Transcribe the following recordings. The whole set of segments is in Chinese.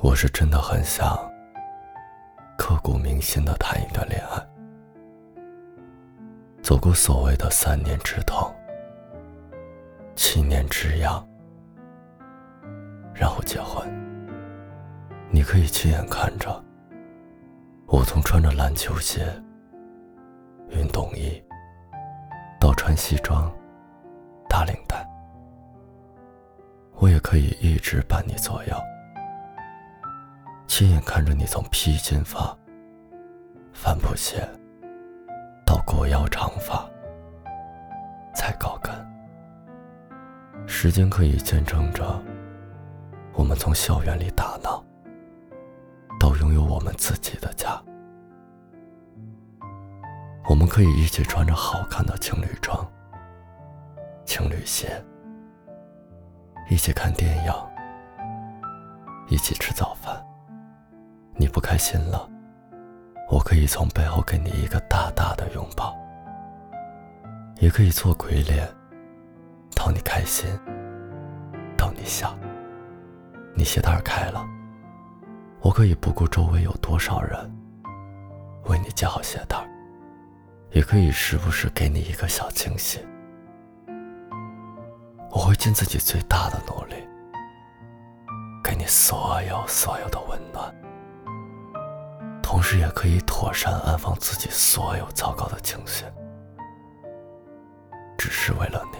我是真的很想刻骨铭心的谈一段恋爱，走过所谓的三年之痛、七年之痒，然后结婚。你可以亲眼看着我从穿着篮球鞋、运动衣，到穿西装、打领带，我也可以一直伴你左右。亲眼看着你从披肩发、帆布鞋，到过腰长发、踩高跟，时间可以见证着我们从校园里打闹，到拥有我们自己的家。我们可以一起穿着好看的情侣装、情侣鞋，一起看电影，一起吃早饭。你不开心了，我可以从背后给你一个大大的拥抱，也可以做鬼脸，逗你开心，逗你笑。你鞋带开了，我可以不顾周围有多少人，为你系好鞋带，也可以时不时给你一个小惊喜。我会尽自己最大的努力，给你所有所有的温暖。同时，也可以妥善安放自己所有糟糕的情绪，只是为了你。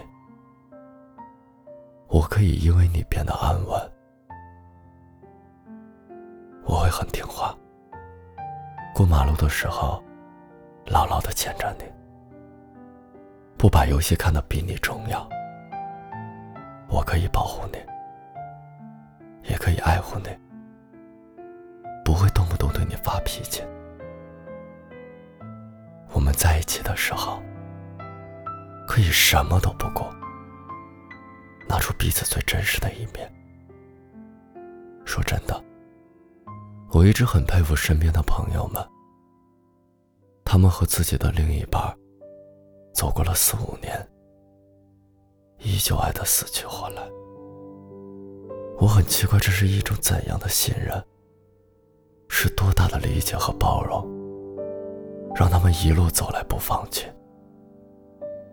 我可以因为你变得安稳，我会很听话。过马路的时候，牢牢的牵着你，不把游戏看得比你重要。我可以保护你，也可以爱护你。不会动不动对你发脾气。我们在一起的时候，可以什么都不顾，拿出彼此最真实的一面。说真的，我一直很佩服身边的朋友们，他们和自己的另一半走过了四五年，依旧爱得死去活来。我很奇怪，这是一种怎样的信任？是多大的理解和包容，让他们一路走来不放弃。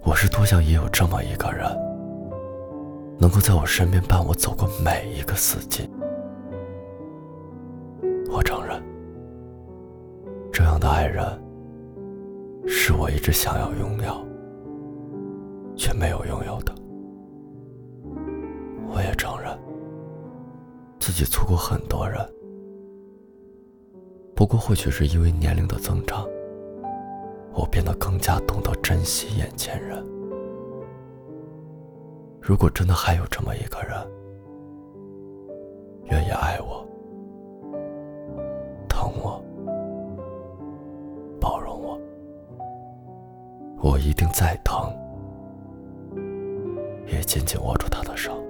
我是多想也有这么一个人，能够在我身边伴我走过每一个四季。我承认，这样的爱人是我一直想要拥有却没有拥有的。我也承认，自己错过很多人。不过，或许是因为年龄的增长，我变得更加懂得珍惜眼前人。如果真的还有这么一个人，愿意爱我、疼我、包容我，我一定再疼，也紧紧握住他的手。